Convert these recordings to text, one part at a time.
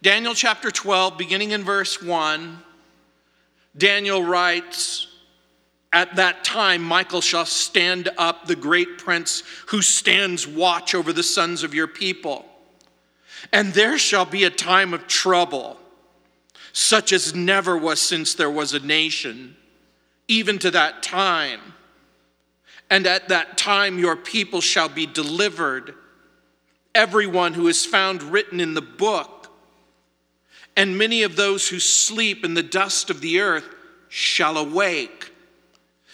Daniel chapter 12, beginning in verse 1, Daniel writes, At that time, Michael shall stand up, the great prince who stands watch over the sons of your people. And there shall be a time of trouble, such as never was since there was a nation, even to that time. And at that time, your people shall be delivered, everyone who is found written in the book and many of those who sleep in the dust of the earth shall awake,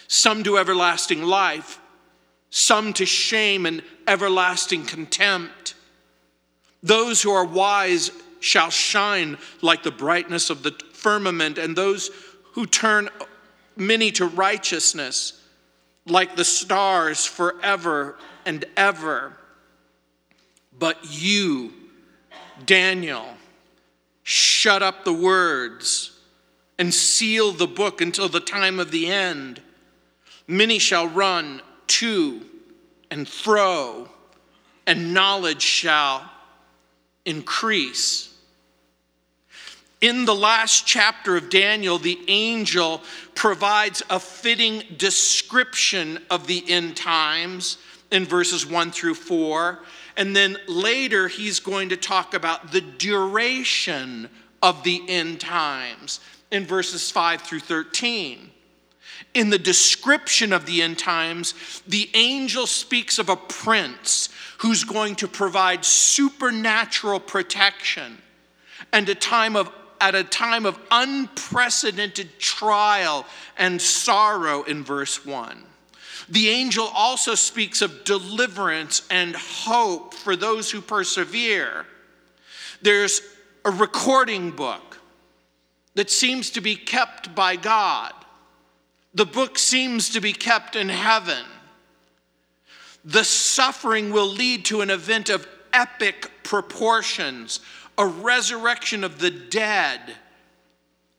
some to everlasting life, some to shame and everlasting contempt. Those who are wise shall shine like the brightness of the firmament, and those who turn many to righteousness like the stars forever and ever. But you, Daniel, shut up the words and seal the book until the time of the end. Many shall run to and fro, and knowledge shall increase. In the last chapter of Daniel, the angel provides a fitting description of the end times in verses 1 through 4. And then later, he's going to talk about the duration of the end times in verses 5 through 13. In the description of the end times, the angel speaks of a prince who's going to provide supernatural protection and a time of at a time of unprecedented trial and sorrow in verse 1. The angel also speaks of deliverance and hope for those who persevere. There's a recording book that seems to be kept by God. The book seems to be kept in heaven. The suffering will lead to an event of epic proportions, a resurrection of the dead,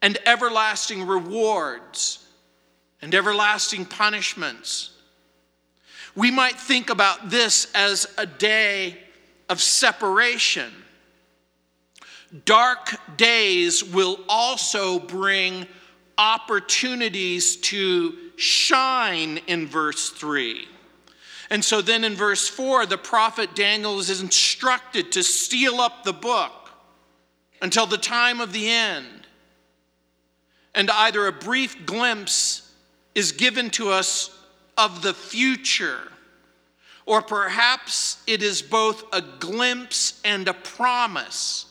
and everlasting rewards and everlasting punishments. We might think about this as a day of separation. Dark days will also bring opportunities to shine in verse 3. And so then in verse 4, the prophet Daniel is instructed to seal up the book until the time of the end. And either a brief glimpse is given to us of the future. Or perhaps it is both a glimpse and a promise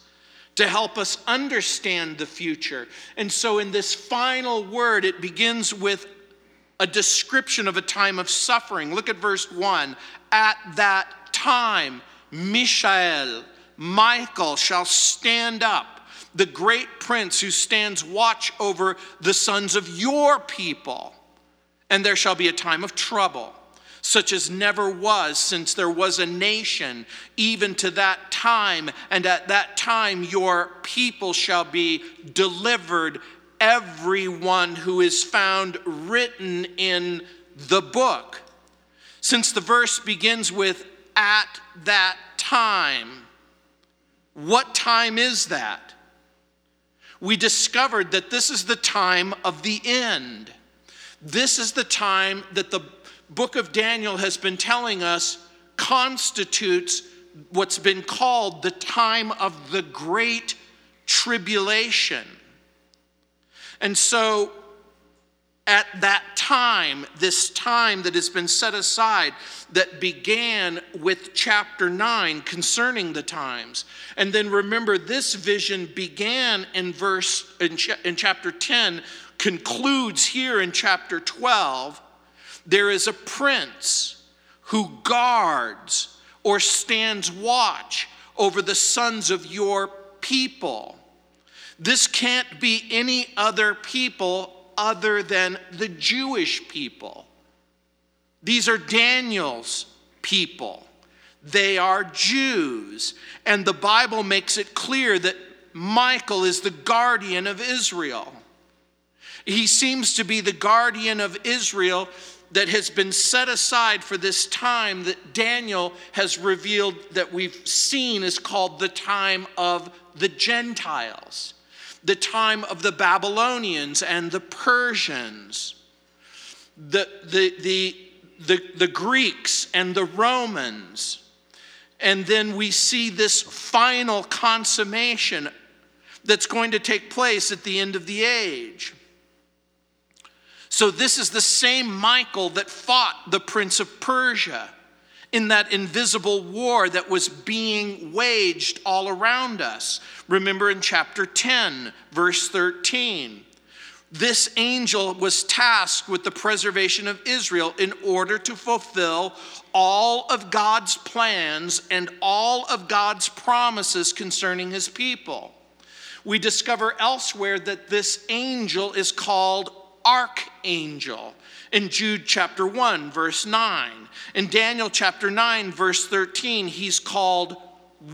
to help us understand the future. And so, in this final word, it begins with a description of a time of suffering. Look at verse 1. At that time, Mishael, Michael, shall stand up, the great prince who stands watch over the sons of your people and there shall be a time of trouble, such as never was since there was a nation, even to that time. And at that time, your people shall be delivered, everyone who is found written in the book. Since the verse begins with at that time, what time is that? We discovered that this is the time of the end. This is the time that the book of Daniel has been telling us constitutes what's been called the time of the great tribulation. And so, at that time, this time that has been set aside, that began with chapter 9 concerning the times. And then remember, this vision began in verse in, ch- in chapter 10 concludes here in chapter 12 there is a prince who guards or stands watch over the sons of your people. This can't be any other people other than the Jewish people. These are Daniel's people. They are Jews. And the Bible makes it clear that Michael is the guardian of Israel. He seems to be the guardian of Israel that has been set aside for this time that Daniel has revealed that we've seen is called the time of the Gentiles, the time of the Babylonians and the Persians, the, the, the, the, the Greeks and the Romans. And then we see this final consummation that's going to take place at the end of the age. So, this is the same Michael that fought the prince of Persia in that invisible war that was being waged all around us. Remember in chapter 10, verse 13. This angel was tasked with the preservation of Israel in order to fulfill all of God's plans and all of God's promises concerning his people. We discover elsewhere that this angel is called archangel in Jude chapter 1, verse 9. In Daniel chapter 9, verse 13, he's called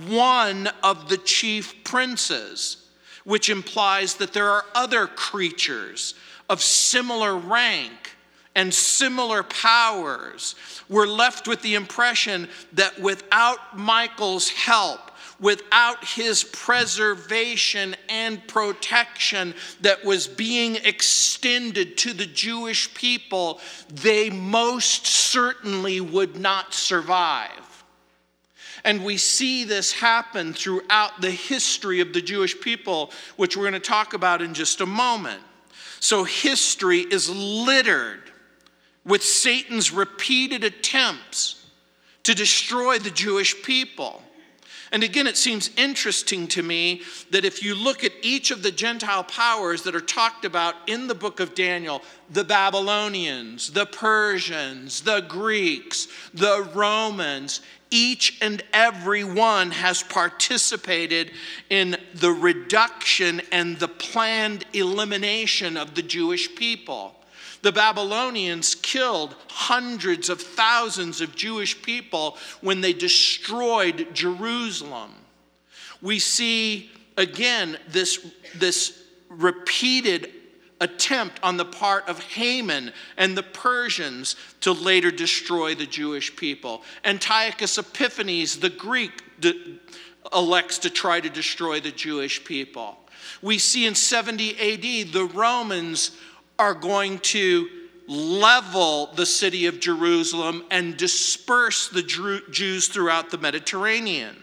one of the chief princes, which implies that there are other creatures of similar rank and similar powers. We're left with the impression that without Michael's help, without his preservation and protection that was being extended to the Jewish people, they most certainly would not survive. And we see this happen throughout the history of the Jewish people, which we're going to talk about in just a moment. So, history is littered with Satan's repeated attempts to destroy the Jewish people. And again, it seems interesting to me that if you look at each of the Gentile powers that are talked about in the book of Daniel the Babylonians, the Persians, the Greeks, the Romans each and every one has participated in the reduction and the planned elimination of the Jewish people. The Babylonians killed hundreds of thousands of Jewish people when they destroyed Jerusalem. We see again this, this repeated attempt on the part of Haman and the Persians to later destroy the Jewish people. Antiochus Epiphanes, the Greek, de- elects to try to destroy the Jewish people. We see in 70 AD the Romans are going to level the city of Jerusalem and disperse the Jews throughout the Mediterranean.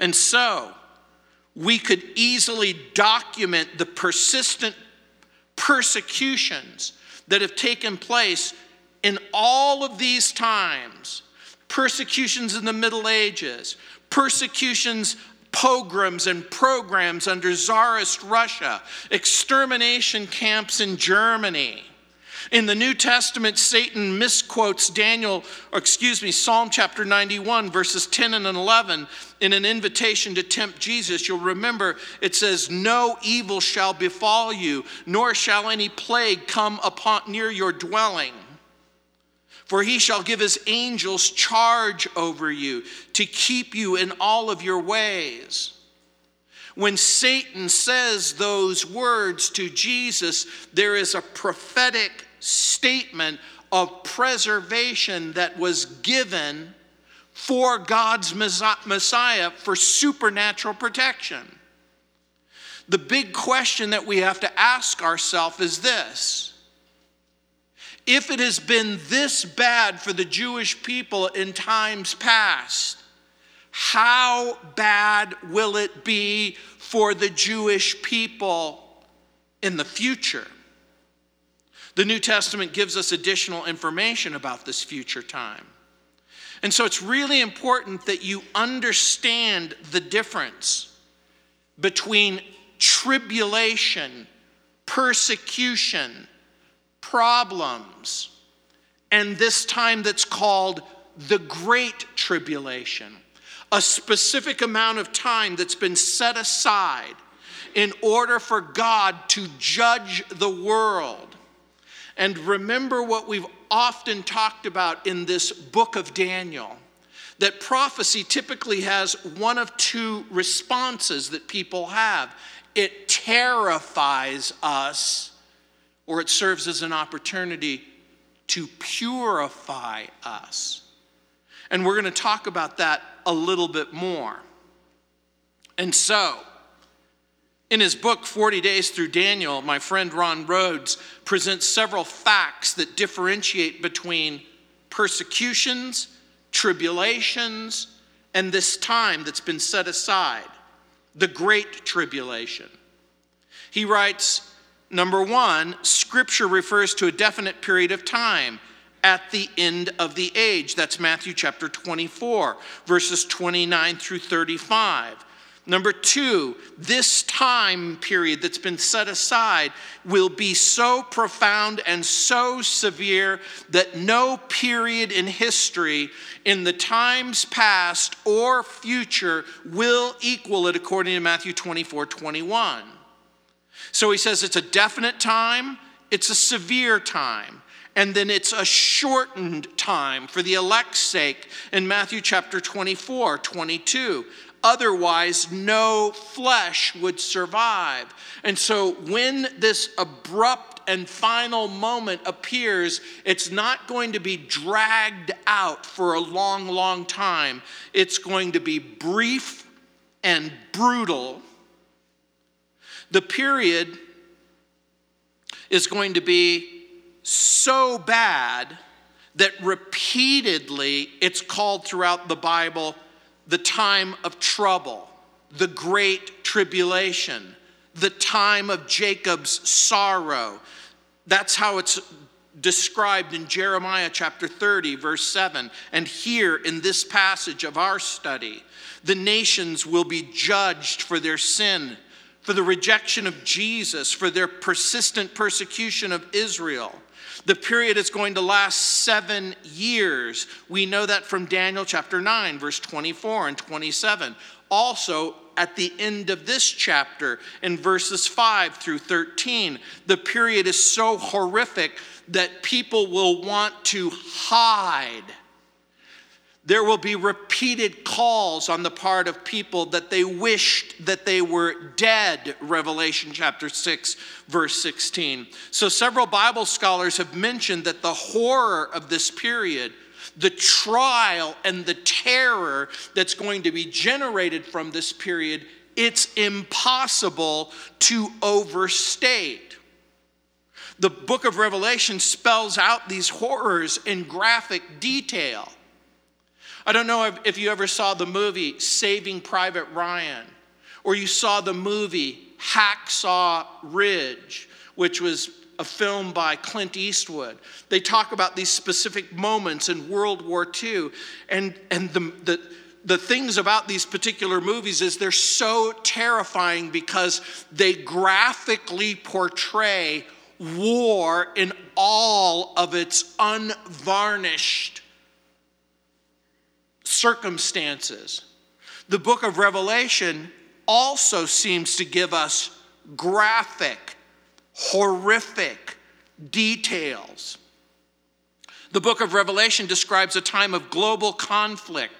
And so, we could easily document the persistent persecutions that have taken place in all of these times persecutions in the Middle Ages, persecutions pogroms and programs under Tsarist Russia, extermination camps in Germany. In the New Testament, Satan misquotes Daniel, or excuse me, Psalm chapter 91, verses 10 and 11, in an invitation to tempt Jesus. You'll remember it says, No evil shall befall you, nor shall any plague come upon near your dwelling. For he shall give his angels charge over you to keep you in all of your ways. When Satan says those words to Jesus, there is a prophetic statement of preservation that was given for God's Messiah for supernatural protection. The big question that we have to ask ourselves is this if it has been this bad for the Jewish people in times past, how bad will it be for the Jewish people in the future? The New Testament gives us additional information about this future time. And so it's really important that you understand the difference between tribulation, persecution, problems, and this time that's called the Great Tribulation, a specific amount of time that's been set aside in order for God to judge the world. And remember what we've often talked about in this book of Daniel that prophecy typically has one of two responses that people have it terrifies us or it serves as an opportunity to purify us. And we're going to talk about that a little bit more. And so, in his book, 40 Days Through Daniel, my friend Ron Rhodes presents several facts that differentiate between persecutions, tribulations, and this time that's been set aside, the Great Tribulation. He writes, number one, Scripture refers to a definite period of time at the end of the age. That's Matthew chapter 24, verses 29 through 35. Number two, this time period that's been set aside will be so profound and so severe that no period in history in the times past or future will equal it, according to Matthew 24 21. So he says it's a definite time, it's a severe time and then it's a shortened time for the elect's sake in Matthew chapter 24, 22. Otherwise, no flesh would survive. And so, when this abrupt and final moment appears, it's not going to be dragged out for a long, long time. It's going to be brief and brutal. The period is going to be so bad that repeatedly it's called throughout the Bible the time of trouble, the great tribulation, the time of Jacob's sorrow. That's how it's described in Jeremiah chapter 30, verse 7. And here in this passage of our study, the nations will be judged for their sin, for the rejection of Jesus, for their persistent persecution of Israel. The period is going to last seven years. We know that from Daniel chapter 9, verse 24 and 27. Also, at the end of this chapter, in verses 5 through 13, the period is so horrific that people will want to hide there will be repeated calls on the part of people that they wished that they were dead, Revelation chapter 6, verse 16. So, several Bible scholars have mentioned that the horror of this period, the trial and the terror that's going to be generated from this period, it's impossible to overstate. The book of Revelation spells out these horrors in graphic detail. I don't know if you ever saw the movie Saving Private Ryan or you saw the movie Hacksaw Ridge, which was a film by Clint Eastwood. They talk about these specific moments in World War II. And, and the, the, the things about these particular movies is they're so terrifying because they graphically portray war in all of its unvarnished circumstances. The book of Revelation also seems to give us graphic, horrific details. The book of Revelation describes a time of global conflict,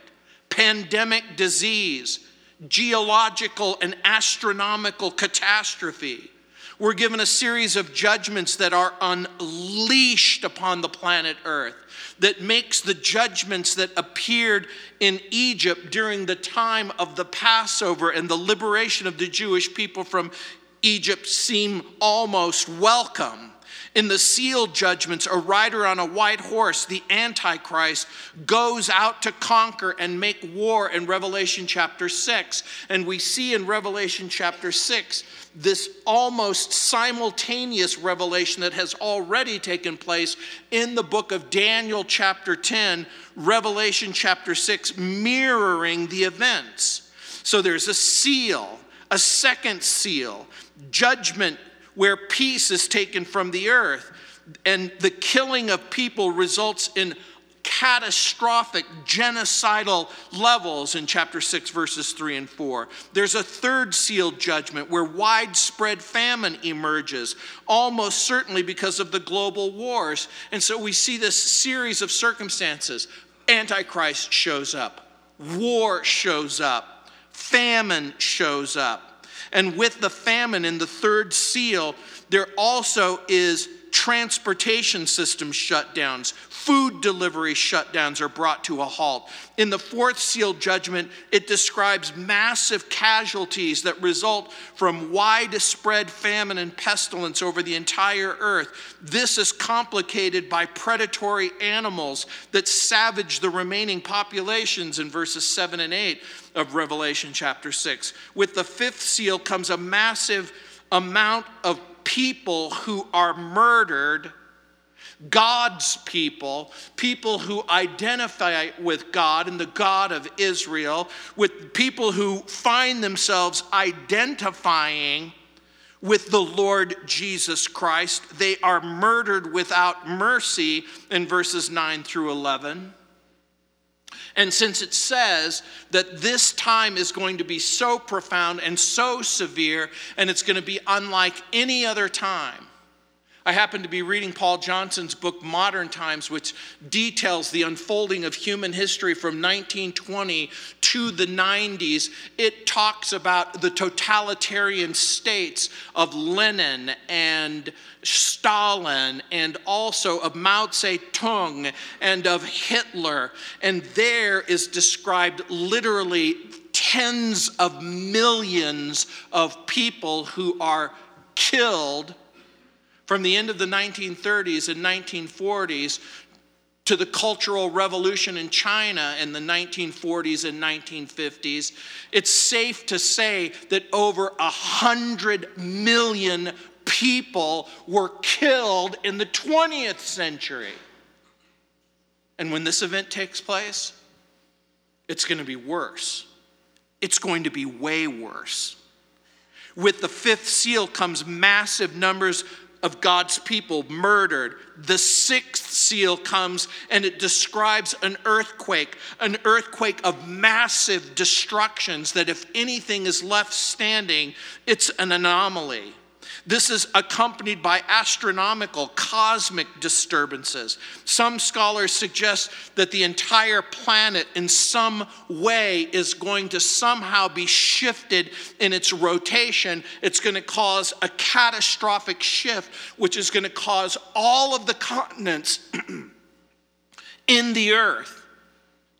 pandemic disease, geological and astronomical catastrophe. We're given a series of judgments that are unleashed upon the planet Earth that makes the judgments that appeared in Egypt during the time of the Passover and the liberation of the Jewish people from Egypt seem almost welcome. In the sealed judgments, a rider on a white horse, the Antichrist, goes out to conquer and make war in Revelation chapter 6. And we see in Revelation chapter 6 this almost simultaneous revelation that has already taken place in the book of Daniel, chapter 10, Revelation chapter 6, mirroring the events. So there's a seal, a second seal, judgment where peace is taken from the earth, and the killing of people results in catastrophic genocidal levels in chapter 6, verses 3 and 4. There's a third sealed judgment where widespread famine emerges, almost certainly because of the global wars. And so we see this series of circumstances. Antichrist shows up, war shows up, famine shows up. And with the famine in the third seal, there also is transportation system shutdowns, food delivery shutdowns are brought to a halt. In the fourth seal judgment, it describes massive casualties that result from widespread famine and pestilence over the entire earth. This is complicated by predatory animals that savage the remaining populations in verses 7 and 8 of Revelation chapter 6. With the fifth seal comes a massive amount of people who are murdered, God's people, people who identify with God and the God of Israel, with people who find themselves identifying with the Lord Jesus Christ. They are murdered without mercy in verses 9 through 11. And since it says that this time is going to be so profound and so severe, and it's going to be unlike any other time, I happen to be reading Paul Johnson's book, Modern Times, which details the unfolding of human history from 1920 to the 90s. It talks about the totalitarian states of Lenin and Stalin and also of Mao Zedong and of Hitler. And there is described literally tens of millions of people who are killed from the end of the 1930s and 1940s to the Cultural Revolution in China in the 1940s and 1950s, it's safe to say that over a hundred million people were killed in the 20th century. And when this event takes place, it's going to be worse. It's going to be way worse. With the fifth seal comes massive numbers of God's people murdered. The sixth seal comes and it describes an earthquake, an earthquake of massive destructions that if anything is left standing, it's an anomaly. This is accompanied by astronomical, cosmic disturbances. Some scholars suggest that the entire planet, in some way, is going to somehow be shifted in its rotation. It's going to cause a catastrophic shift, which is going to cause all of the continents in the earth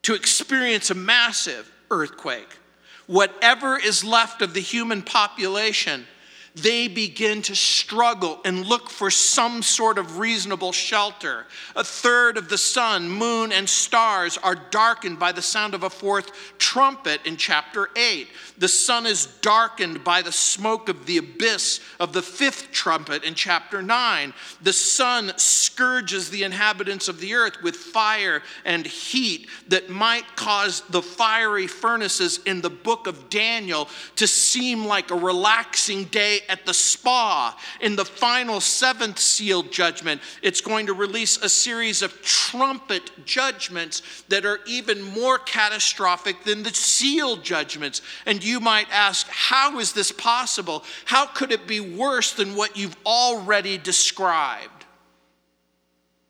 to experience a massive earthquake. Whatever is left of the human population they begin to struggle and look for some sort of reasonable shelter. A third of the sun, moon, and stars are darkened by the sound of a fourth trumpet in chapter 8. The sun is darkened by the smoke of the abyss of the fifth trumpet in chapter 9. The sun scourges the inhabitants of the earth with fire and heat that might cause the fiery furnaces in the book of Daniel to seem like a relaxing day at the spa. In the final seventh seal judgment, it's going to release a series of trumpet judgments that are even more catastrophic than the seal judgments. And you might ask, how is this possible? How could it be worse than what you've already described?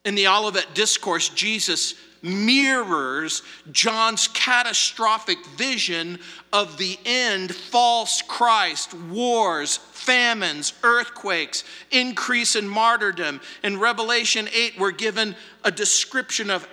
In the Olivet Discourse, Jesus mirrors John's catastrophic vision of the end false Christ, wars, famines, earthquakes, increase in martyrdom. In Revelation 8, we're given a description of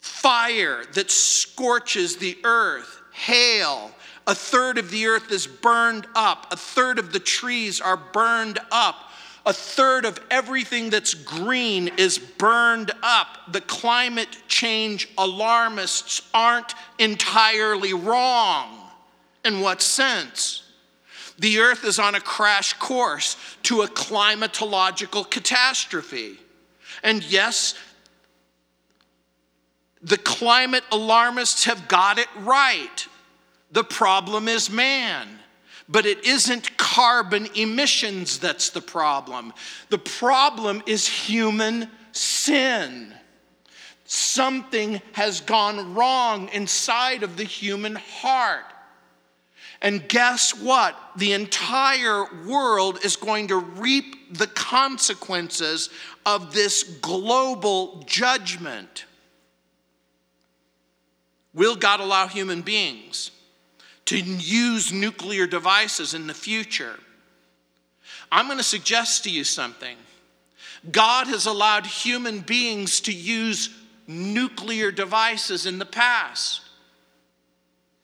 fire that scorches the earth, hail. A third of the earth is burned up, a third of the trees are burned up a third of everything that's green is burned up. The climate change alarmists aren't entirely wrong. In what sense? The earth is on a crash course to a climatological catastrophe. And yes, the climate alarmists have got it right. The problem is man. But it isn't carbon emissions that's the problem. The problem is human sin. Something has gone wrong inside of the human heart. And guess what? The entire world is going to reap the consequences of this global judgment. Will God allow human beings to use nuclear devices in the future. I'm going to suggest to you something. God has allowed human beings to use nuclear devices in the past.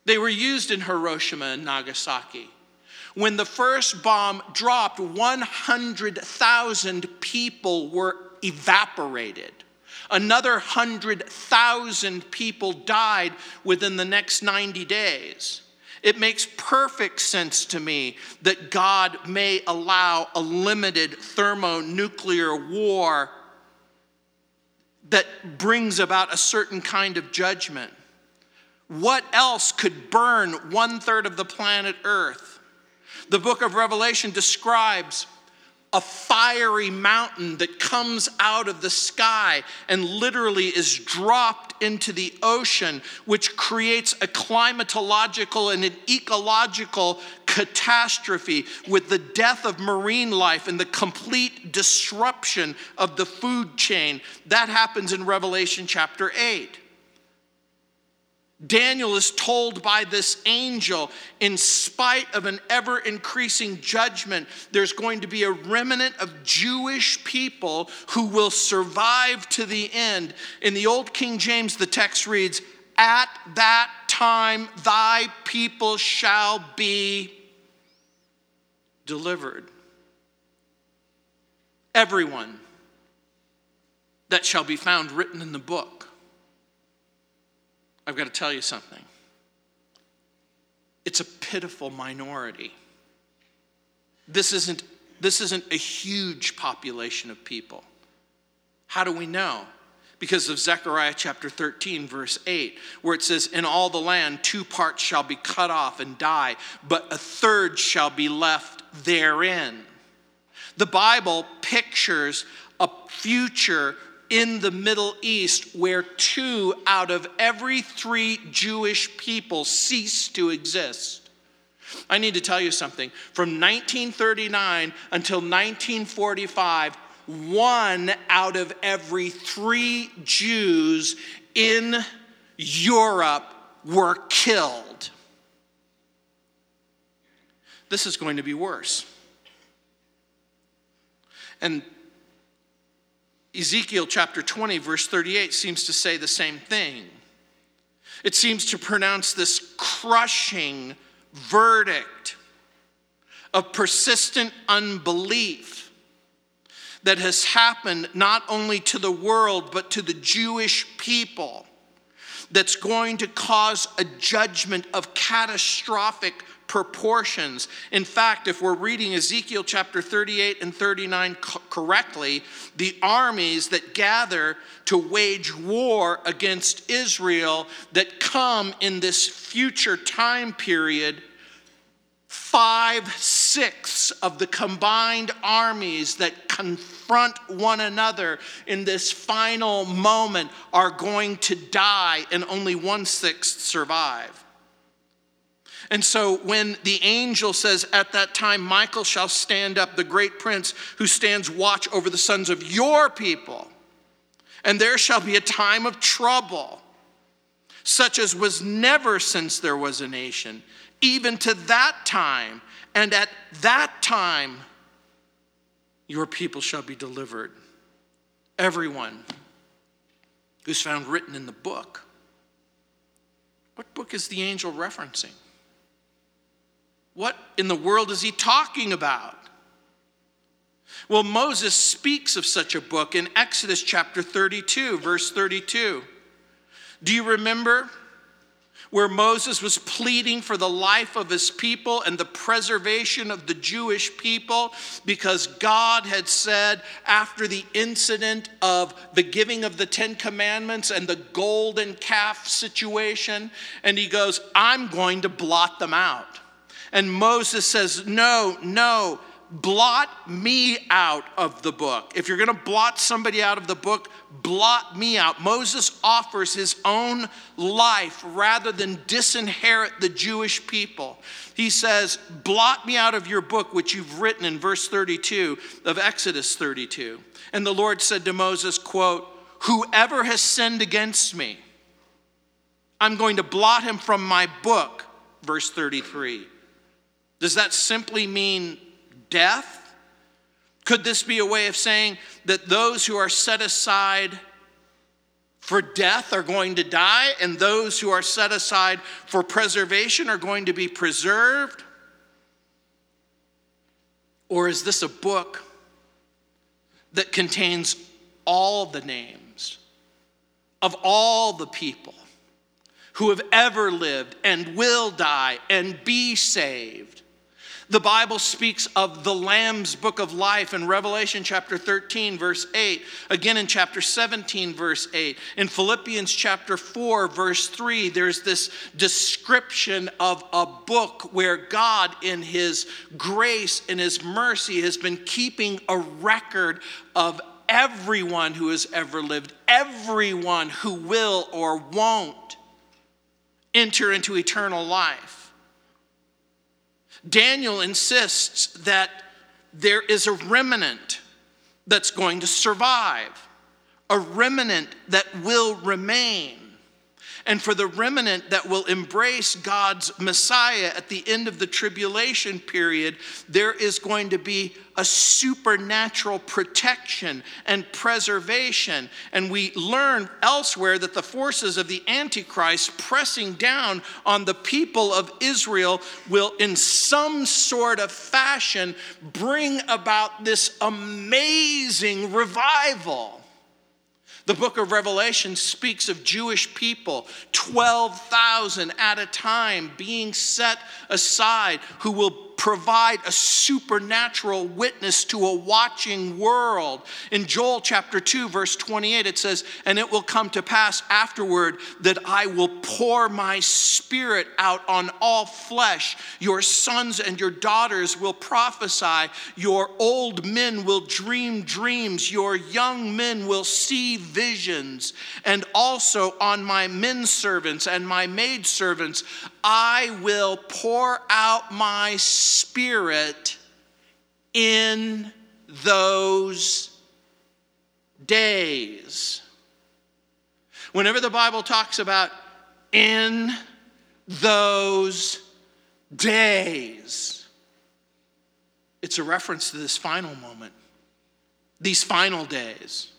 They were used in Hiroshima and Nagasaki. When the first bomb dropped, 100,000 people were evaporated. Another 100,000 people died within the next 90 days. It makes perfect sense to me that God may allow a limited thermonuclear war that brings about a certain kind of judgment. What else could burn one third of the planet Earth? The book of Revelation describes a fiery mountain that comes out of the sky and literally is dropped into the ocean, which creates a climatological and an ecological catastrophe with the death of marine life and the complete disruption of the food chain. That happens in Revelation chapter 8. Daniel is told by this angel, in spite of an ever increasing judgment, there's going to be a remnant of Jewish people who will survive to the end. In the Old King James, the text reads, At that time thy people shall be delivered. Everyone that shall be found written in the book I've got to tell you something. It's a pitiful minority. This isn't, this isn't a huge population of people. How do we know? Because of Zechariah chapter 13, verse 8, where it says, In all the land, two parts shall be cut off and die, but a third shall be left therein. The Bible pictures a future in the Middle East where two out of every three Jewish people cease to exist. I need to tell you something. From 1939 until 1945, one out of every three Jews in Europe were killed. This is going to be worse. And Ezekiel chapter 20, verse 38 seems to say the same thing. It seems to pronounce this crushing verdict of persistent unbelief that has happened not only to the world, but to the Jewish people, that's going to cause a judgment of catastrophic proportions. In fact, if we're reading Ezekiel chapter 38 and 39 co- correctly, the armies that gather to wage war against Israel that come in this future time period five sixths of the combined armies that confront one another in this final moment are going to die, and only one sixth survive. And so when the angel says, At that time, Michael shall stand up, the great prince who stands watch over the sons of your people, and there shall be a time of trouble, such as was never since there was a nation, even to that time. And at that time, your people shall be delivered. Everyone who's found written in the book. What book is the angel referencing? What in the world is he talking about? Well, Moses speaks of such a book in Exodus chapter 32, verse 32. Do you remember where Moses was pleading for the life of his people and the preservation of the Jewish people because God had said, after the incident of the giving of the Ten Commandments and the golden calf situation, and he goes, I'm going to blot them out. And Moses says, No, no, blot me out of the book. If you're going to blot somebody out of the book, blot me out. Moses offers his own life rather than disinherit the Jewish people. He says, Blot me out of your book, which you've written in verse 32 of Exodus 32. And the Lord said to Moses, quote, Whoever has sinned against me, I'm going to blot him from my book, verse 33. Does that simply mean death? Could this be a way of saying that those who are set aside for death are going to die, and those who are set aside for preservation are going to be preserved? Or is this a book that contains all the names of all the people who have ever lived and will die and be saved? The Bible speaks of the Lamb's book of life in Revelation chapter 13, verse 8, again in chapter 17, verse 8. In Philippians chapter 4, verse 3, there's this description of a book where God, in His grace and His mercy, has been keeping a record of everyone who has ever lived, everyone who will or won't enter into eternal life. Daniel insists that there is a remnant that's going to survive, a remnant that will remain and for the remnant that will embrace God's Messiah at the end of the tribulation period, there is going to be a supernatural protection and preservation. And we learn elsewhere that the forces of the Antichrist pressing down on the people of Israel will, in some sort of fashion, bring about this amazing revival. The book of Revelation speaks of Jewish people, 12,000 at a time, being set aside, who will provide a supernatural witness to a watching world. In Joel chapter 2, verse 28, it says, And it will come to pass afterward that I will pour my spirit out on all flesh. Your sons and your daughters will prophesy. Your old men will dream dreams. Your young men will see visions. And also on my men servants and my maid servants, I will pour out my spirit in those days. Whenever the Bible talks about in those days, it's a reference to this final moment, these final days.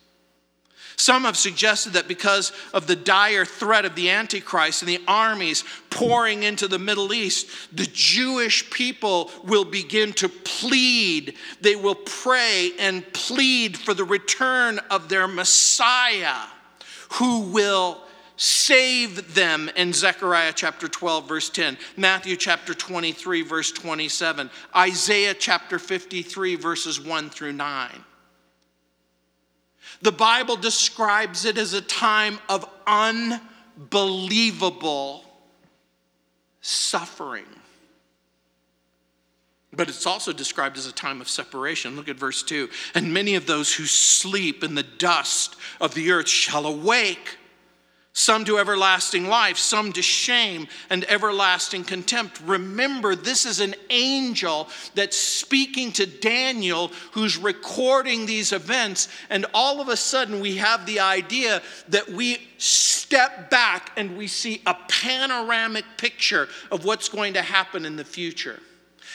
Some have suggested that because of the dire threat of the Antichrist and the armies pouring into the Middle East, the Jewish people will begin to plead. They will pray and plead for the return of their Messiah who will save them in Zechariah chapter 12, verse 10, Matthew chapter 23, verse 27, Isaiah chapter 53, verses 1 through 9. The Bible describes it as a time of unbelievable suffering. But it's also described as a time of separation. Look at verse 2. And many of those who sleep in the dust of the earth shall awake some to everlasting life, some to shame and everlasting contempt. Remember, this is an angel that's speaking to Daniel who's recording these events, and all of a sudden we have the idea that we step back and we see a panoramic picture of what's going to happen in the future.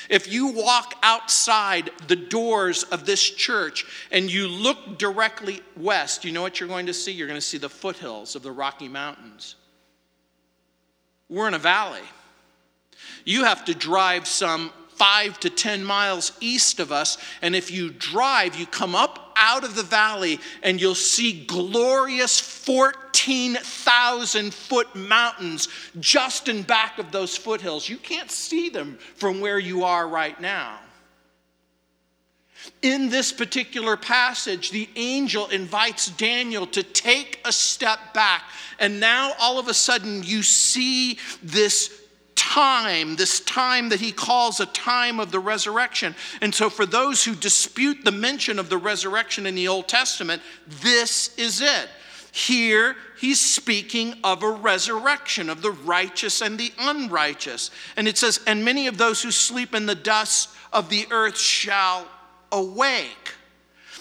If you walk outside the doors of this church and you look directly west, you know what you're going to see? You're going to see the foothills of the Rocky Mountains. We're in a valley. You have to drive some five to 10 miles east of us. And if you drive, you come up out of the valley and you'll see glorious 14,000 foot mountains just in back of those foothills. You can't see them from where you are right now. In this particular passage, the angel invites Daniel to take a step back. And now all of a sudden, you see this time, this time that he calls a time of the resurrection. And so, for those who dispute the mention of the resurrection in the Old Testament, this is it. Here, he's speaking of a resurrection of the righteous and the unrighteous. And it says, And many of those who sleep in the dust of the earth shall awake.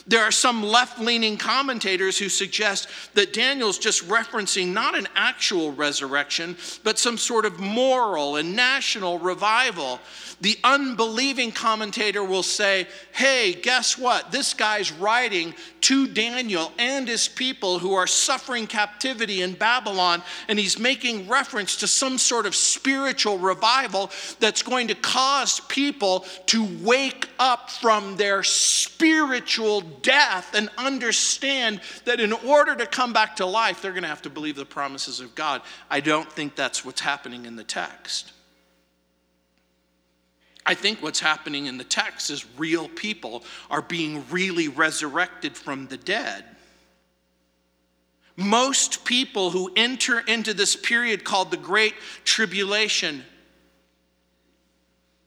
There are some left leaning commentators who suggest that Daniel's just referencing not an actual resurrection, but some sort of moral and national revival. The unbelieving commentator will say, hey, guess what? This guy's writing to Daniel and his people who are suffering captivity in Babylon, and he's making reference to some sort of spiritual revival that's going to cause people to wake up from their spiritual death and understand that in order to come back to life, they're going to have to believe the promises of God. I don't think that's what's happening in the text. I think what's happening in the text is real people are being really resurrected from the dead. Most people who enter into this period called the Great Tribulation,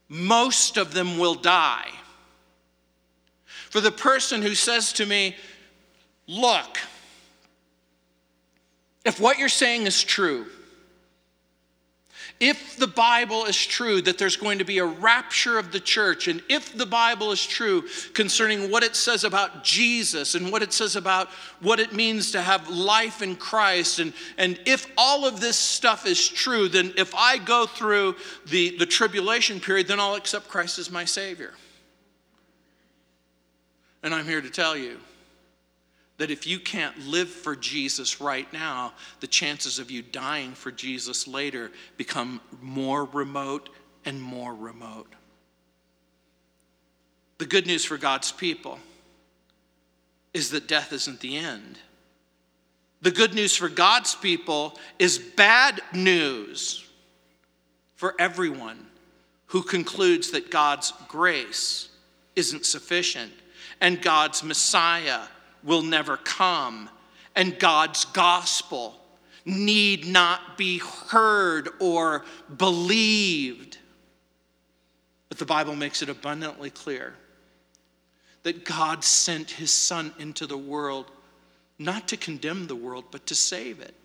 most of them will die. For the person who says to me, Look, if what you're saying is true, if the Bible is true that there's going to be a rapture of the church, and if the Bible is true concerning what it says about Jesus and what it says about what it means to have life in Christ, and, and if all of this stuff is true, then if I go through the, the tribulation period, then I'll accept Christ as my Savior. And I'm here to tell you that if you can't live for Jesus right now, the chances of you dying for Jesus later become more remote and more remote. The good news for God's people is that death isn't the end. The good news for God's people is bad news for everyone who concludes that God's grace isn't sufficient and God's Messiah will never come, and God's gospel need not be heard or believed. But the Bible makes it abundantly clear that God sent his Son into the world not to condemn the world, but to save it.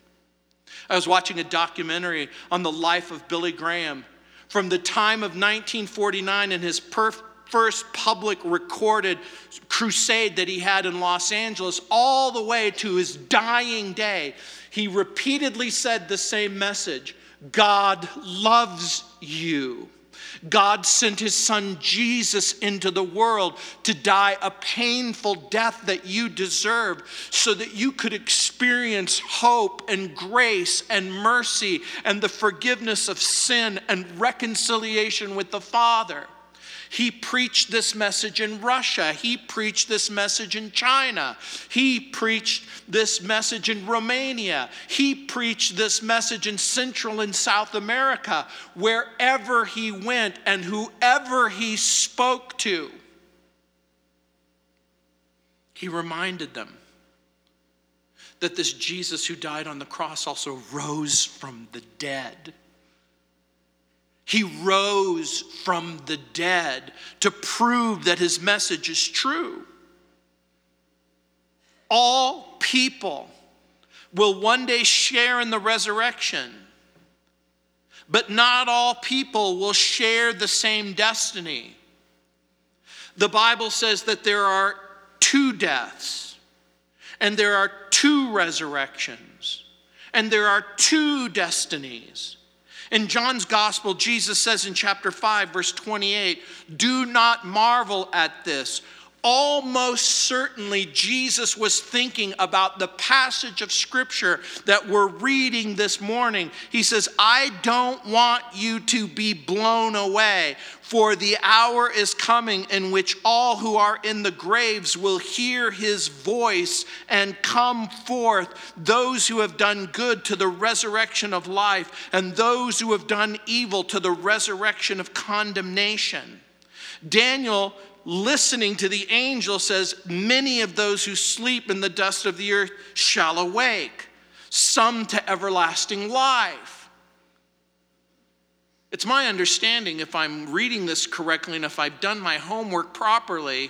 I was watching a documentary on the life of Billy Graham from the time of 1949 and his perf- first public recorded crusade that he had in Los Angeles, all the way to his dying day, he repeatedly said the same message God loves you. God sent his son Jesus into the world to die a painful death that you deserve so that you could experience hope and grace and mercy and the forgiveness of sin and reconciliation with the Father. He preached this message in Russia. He preached this message in China. He preached this message in Romania. He preached this message in Central and South America. Wherever he went and whoever he spoke to, he reminded them that this Jesus who died on the cross also rose from the dead. He rose from the dead to prove that his message is true. All people will one day share in the resurrection, but not all people will share the same destiny. The Bible says that there are two deaths, and there are two resurrections, and there are two destinies. In John's gospel, Jesus says in chapter 5, verse 28, Do not marvel at this. Almost certainly, Jesus was thinking about the passage of scripture that we're reading this morning. He says, I don't want you to be blown away, for the hour is coming in which all who are in the graves will hear his voice and come forth, those who have done good to the resurrection of life, and those who have done evil to the resurrection of condemnation. Daniel, listening to the angel, says, Many of those who sleep in the dust of the earth shall awake, some to everlasting life. It's my understanding, if I'm reading this correctly and if I've done my homework properly,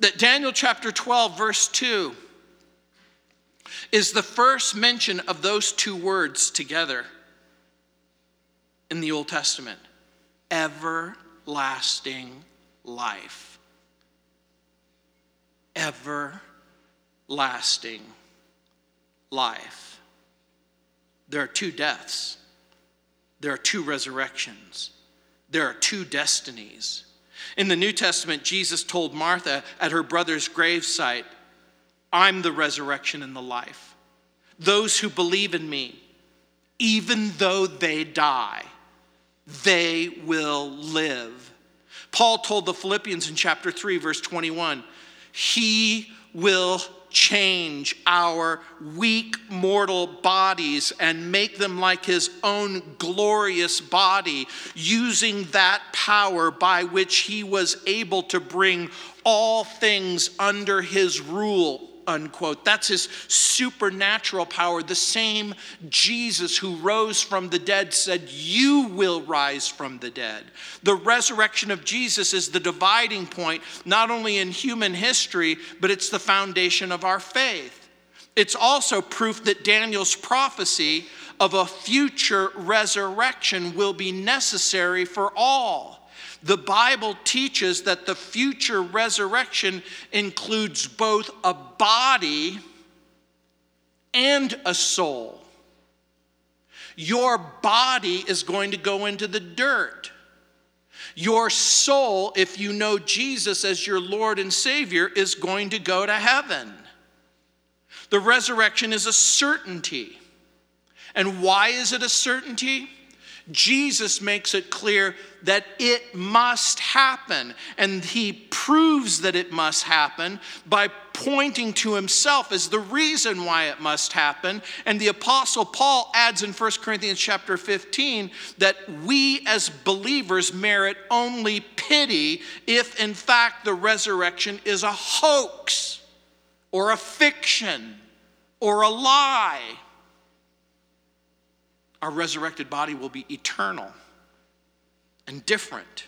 that Daniel chapter 12, verse 2, is the first mention of those two words together in the Old Testament. Everlasting life. everlasting life. There are two deaths, there are two resurrections, there are two destinies. In the New Testament, Jesus told Martha at her brother's gravesite, I'm the resurrection and the life. Those who believe in me, even though they die, they will live. Paul told the Philippians in chapter 3, verse 21 He will change our weak mortal bodies and make them like his own glorious body, using that power by which he was able to bring all things under his rule unquote. That's his supernatural power. The same Jesus who rose from the dead said, You will rise from the dead. The resurrection of Jesus is the dividing point, not only in human history, but it's the foundation of our faith. It's also proof that Daniel's prophecy of a future resurrection will be necessary for all. The Bible teaches that the future resurrection includes both a body and a soul. Your body is going to go into the dirt. Your soul, if you know Jesus as your Lord and Savior, is going to go to heaven. The resurrection is a certainty. And why is it a certainty? Jesus makes it clear that it must happen. And he proves that it must happen by pointing to himself as the reason why it must happen. And the apostle Paul adds in 1 Corinthians chapter 15 that we as believers merit only pity if in fact the resurrection is a hoax or a fiction or a lie our resurrected body will be eternal and different.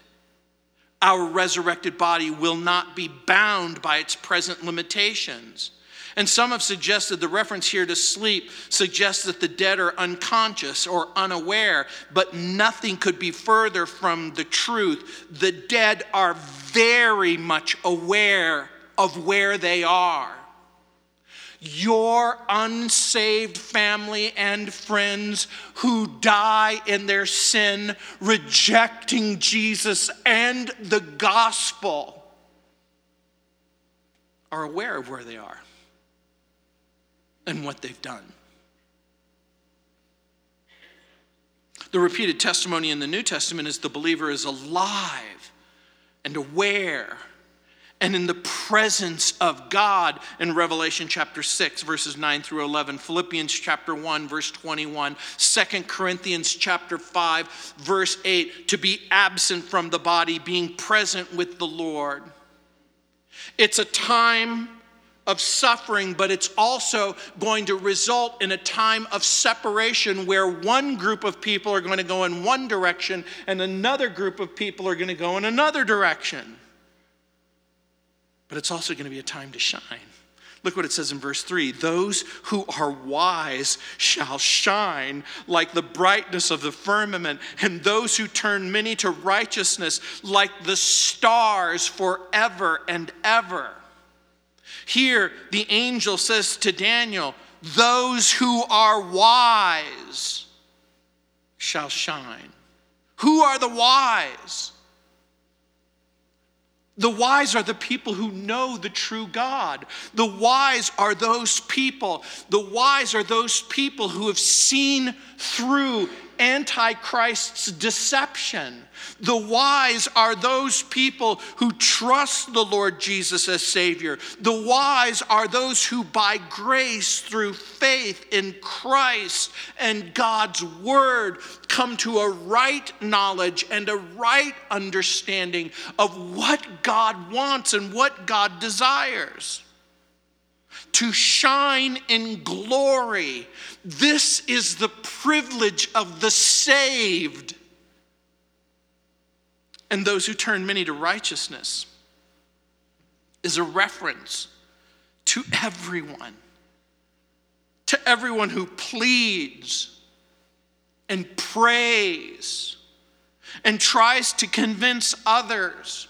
Our resurrected body will not be bound by its present limitations. And some have suggested the reference here to sleep suggests that the dead are unconscious or unaware, but nothing could be further from the truth. The dead are very much aware of where they are your unsaved family and friends who die in their sin, rejecting Jesus and the gospel, are aware of where they are and what they've done. The repeated testimony in the New Testament is the believer is alive and aware and in the presence of God in Revelation chapter 6 verses 9 through 11, Philippians chapter 1 verse 21, 2 Corinthians chapter 5 verse 8, to be absent from the body, being present with the Lord. It's a time of suffering, but it's also going to result in a time of separation where one group of people are going to go in one direction and another group of people are going to go in another direction but it's also going to be a time to shine. Look what it says in verse 3 Those who are wise shall shine like the brightness of the firmament, and those who turn many to righteousness like the stars forever and ever. Here, the angel says to Daniel, Those who are wise shall shine. Who are the wise? The wise are the people who know the true God. The wise are those people. The wise are those people who have seen through Antichrist's deception. The wise are those people who trust the Lord Jesus as Savior. The wise are those who, by grace through faith in Christ and God's Word, come to a right knowledge and a right understanding of what God wants and what God desires to shine in glory. This is the privilege of the saved and those who turn many to righteousness is a reference to everyone, to everyone who pleads and prays and tries to convince others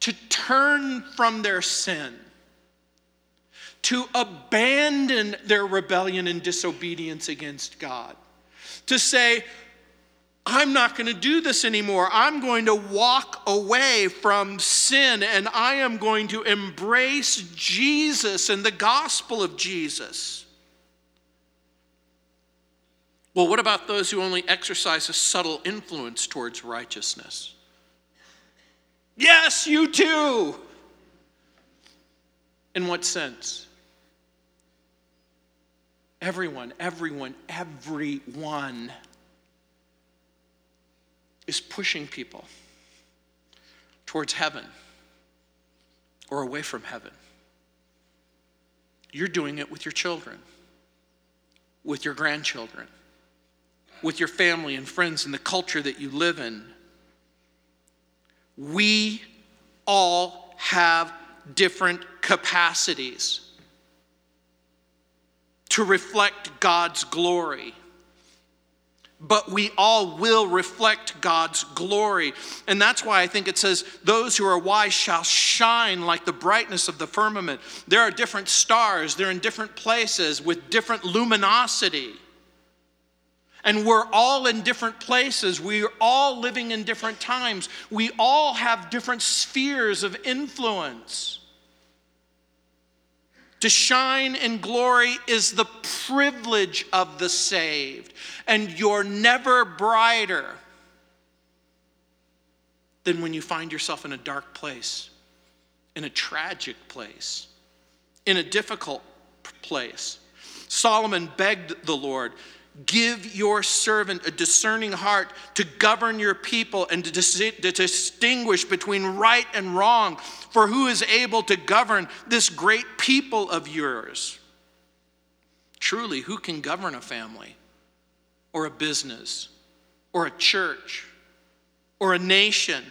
to turn from their sin, to abandon their rebellion and disobedience against God, to say, I'm not going to do this anymore. I'm going to walk away from sin and I am going to embrace Jesus and the gospel of Jesus. Well, what about those who only exercise a subtle influence towards righteousness? Yes, you too. In what sense? Everyone, everyone, everyone is pushing people towards heaven or away from heaven. You're doing it with your children, with your grandchildren, with your family and friends and the culture that you live in. We all have different capacities to reflect God's glory but we all will reflect God's glory. And that's why I think it says, Those who are wise shall shine like the brightness of the firmament. There are different stars, they're in different places with different luminosity. And we're all in different places. We are all living in different times. We all have different spheres of influence. To shine in glory is the privilege of the saved, and you're never brighter than when you find yourself in a dark place, in a tragic place, in a difficult place. Solomon begged the Lord Give your servant a discerning heart to govern your people and to, dis- to, distinguish between right and wrong. For who is able to govern this great people of yours? Truly, who can govern a family or a business or a church or a nation?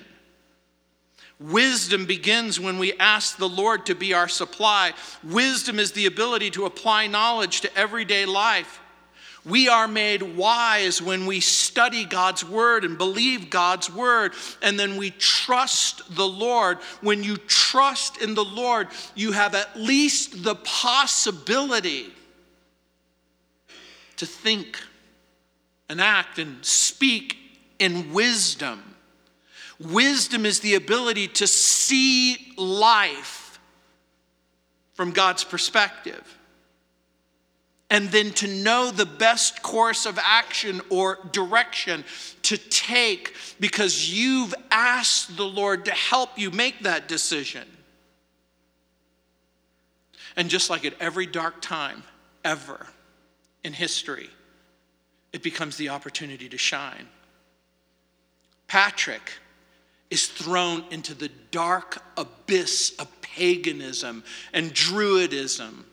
Wisdom begins when we ask the Lord to be our supply. Wisdom is the ability to apply knowledge to everyday life. We are made wise when we study God's word and believe God's word, and then we trust the Lord. When you trust in the Lord, you have at least the possibility to think and act and speak in wisdom. Wisdom is the ability to see life from God's perspective and then to know the best course of action or direction to take because you've asked the Lord to help you make that decision. And just like at every dark time ever in history, it becomes the opportunity to shine. Patrick is thrown into the dark abyss of paganism and druidism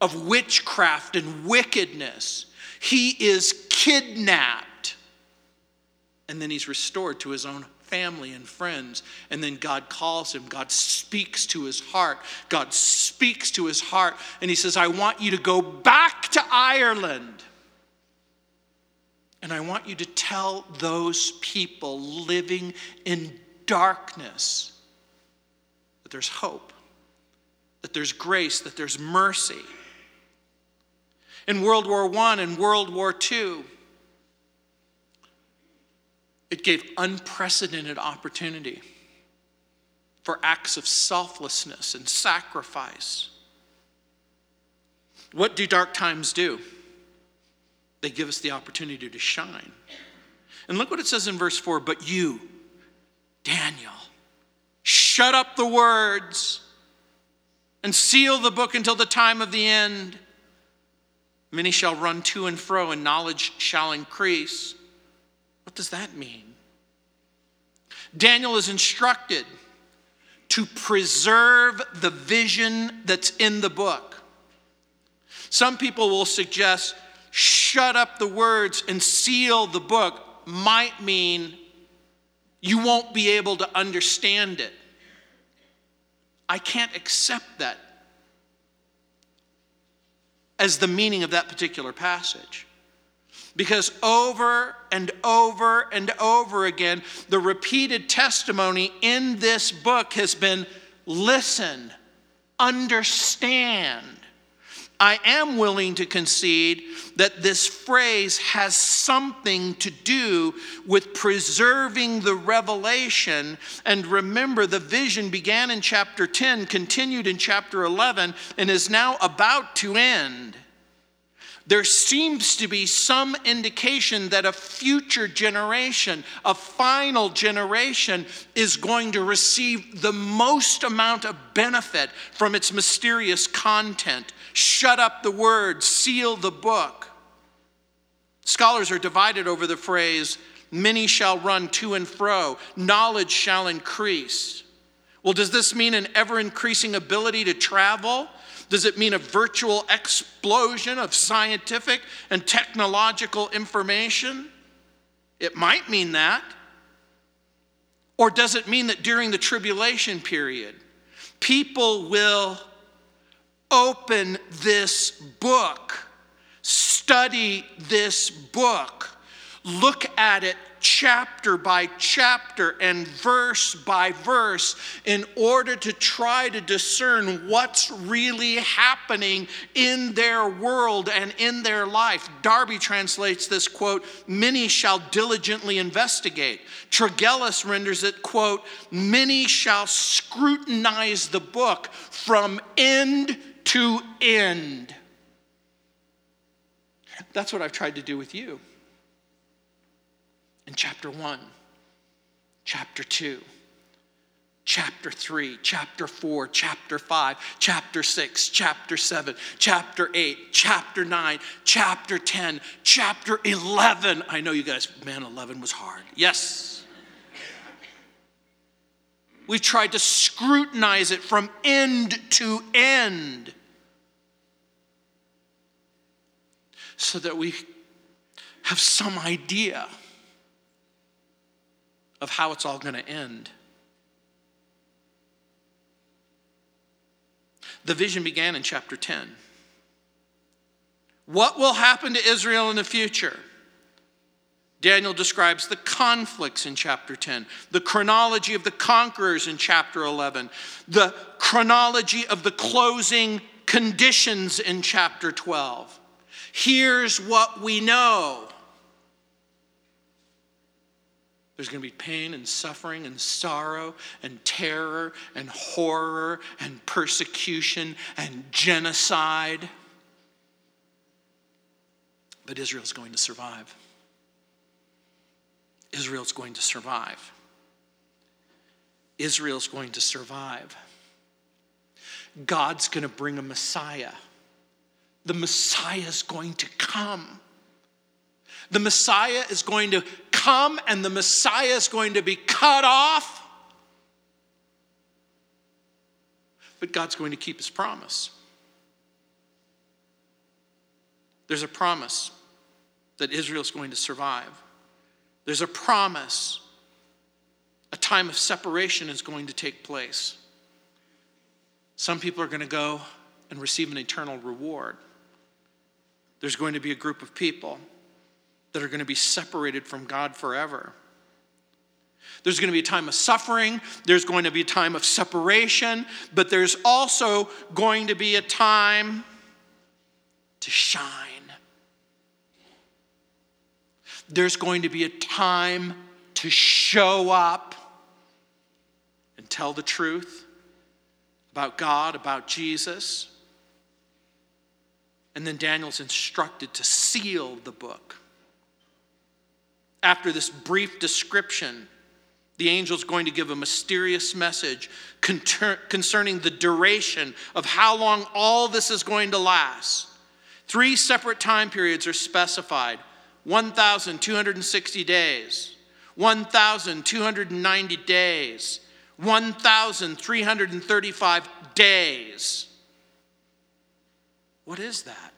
of witchcraft and wickedness. He is kidnapped. And then he's restored to his own family and friends. And then God calls him. God speaks to his heart. God speaks to his heart. And he says, I want you to go back to Ireland. And I want you to tell those people living in darkness that there's hope, that there's grace, that there's mercy in World War I and World War II. It gave unprecedented opportunity for acts of selflessness and sacrifice. What do dark times do? They give us the opportunity to shine. And look what it says in verse 4 But you, Daniel, shut up the words and seal the book until the time of the end. Many shall run to and fro, and knowledge shall increase. What does that mean? Daniel is instructed to preserve the vision that's in the book. Some people will suggest shut up the words and seal the book might mean you won't be able to understand it. I can't accept that as the meaning of that particular passage. Because over and over and over again, the repeated testimony in this book has been listen, understand. I am willing to concede that this phrase has something to do with preserving the revelation. And remember, the vision began in chapter 10, continued in chapter 11, and is now about to end there seems to be some indication that a future generation, a final generation, is going to receive the most amount of benefit from its mysterious content. Shut up the word, seal the book. Scholars are divided over the phrase, many shall run to and fro, knowledge shall increase. Well, does this mean an ever increasing ability to travel? Does it mean a virtual explosion of scientific and technological information? It might mean that. Or does it mean that during the tribulation period, people will open this book, study this book, look at it chapter by chapter and verse by verse in order to try to discern what's really happening in their world and in their life. Darby translates this quote, many shall diligently investigate. Tregelles renders it, quote, many shall scrutinize the book from end to end. That's what I've tried to do with you in chapter 1, chapter 2, chapter 3, chapter 4, chapter 5, chapter 6, chapter 7, chapter 8, chapter 9, chapter 10, chapter 11. I know you guys, man, 11 was hard. Yes. We've tried to scrutinize it from end to end so that we have some idea of how it's all going to end. The vision began in chapter 10. What will happen to Israel in the future? Daniel describes the conflicts in chapter 10, the chronology of the conquerors in chapter 11, the chronology of the closing conditions in chapter 12. Here's what we know There's going to be pain and suffering and sorrow and terror and horror and persecution and genocide. But Israel's going to survive. Israel's going to survive. Israel's going to survive. God's going to bring a Messiah. The Messiah is going to come. The Messiah is going to come and the Messiah is going to be cut off. But God's going to keep his promise. There's a promise that Israel is going to survive. There's a promise a time of separation is going to take place. Some people are going to go and receive an eternal reward. There's going to be a group of people that are going to be separated from God forever. There's going to be a time of suffering, there's going to be a time of separation, but there's also going to be a time to shine. There's going to be a time to show up and tell the truth about God, about Jesus. And then Daniel's instructed to seal the book after this brief description, the angel's going to give a mysterious message concerning the duration of how long all this is going to last. Three separate time periods are specified 1,260 days, 1,290 days, 1,335 days. What is that?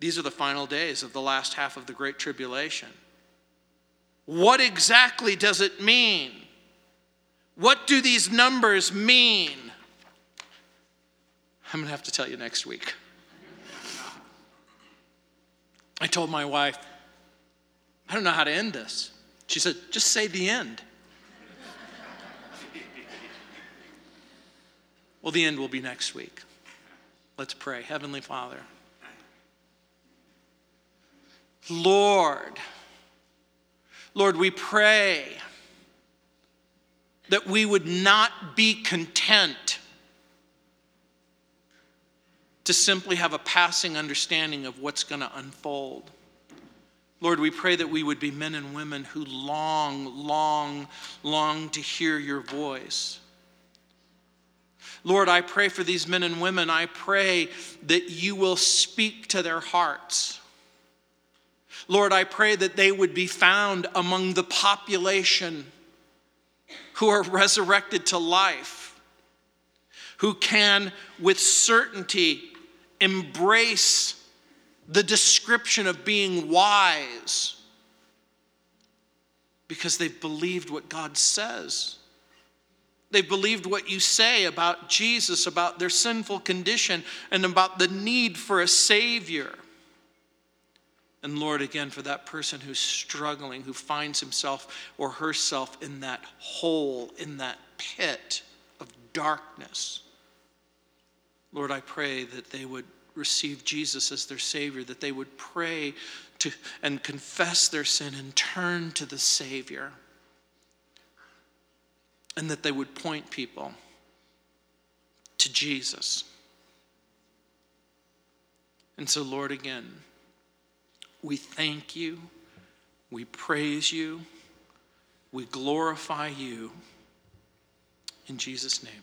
These are the final days of the last half of the Great Tribulation. What exactly does it mean? What do these numbers mean? I'm going to have to tell you next week. I told my wife, I don't know how to end this. She said, Just say the end. well, the end will be next week. Let's pray. Heavenly Father, Lord, Lord, we pray that we would not be content to simply have a passing understanding of what's going to unfold. Lord, we pray that we would be men and women who long, long, long to hear your voice. Lord, I pray for these men and women. I pray that you will speak to their hearts. Lord, I pray that they would be found among the population who are resurrected to life, who can with certainty embrace the description of being wise because they've believed what God says. They've believed what you say about Jesus, about their sinful condition, and about the need for a Savior. And Lord, again, for that person who's struggling, who finds himself or herself in that hole, in that pit of darkness, Lord, I pray that they would receive Jesus as their Savior, that they would pray to, and confess their sin and turn to the Savior, and that they would point people to Jesus. And so, Lord, again, we thank you, we praise you, we glorify you. In Jesus' name,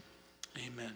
amen.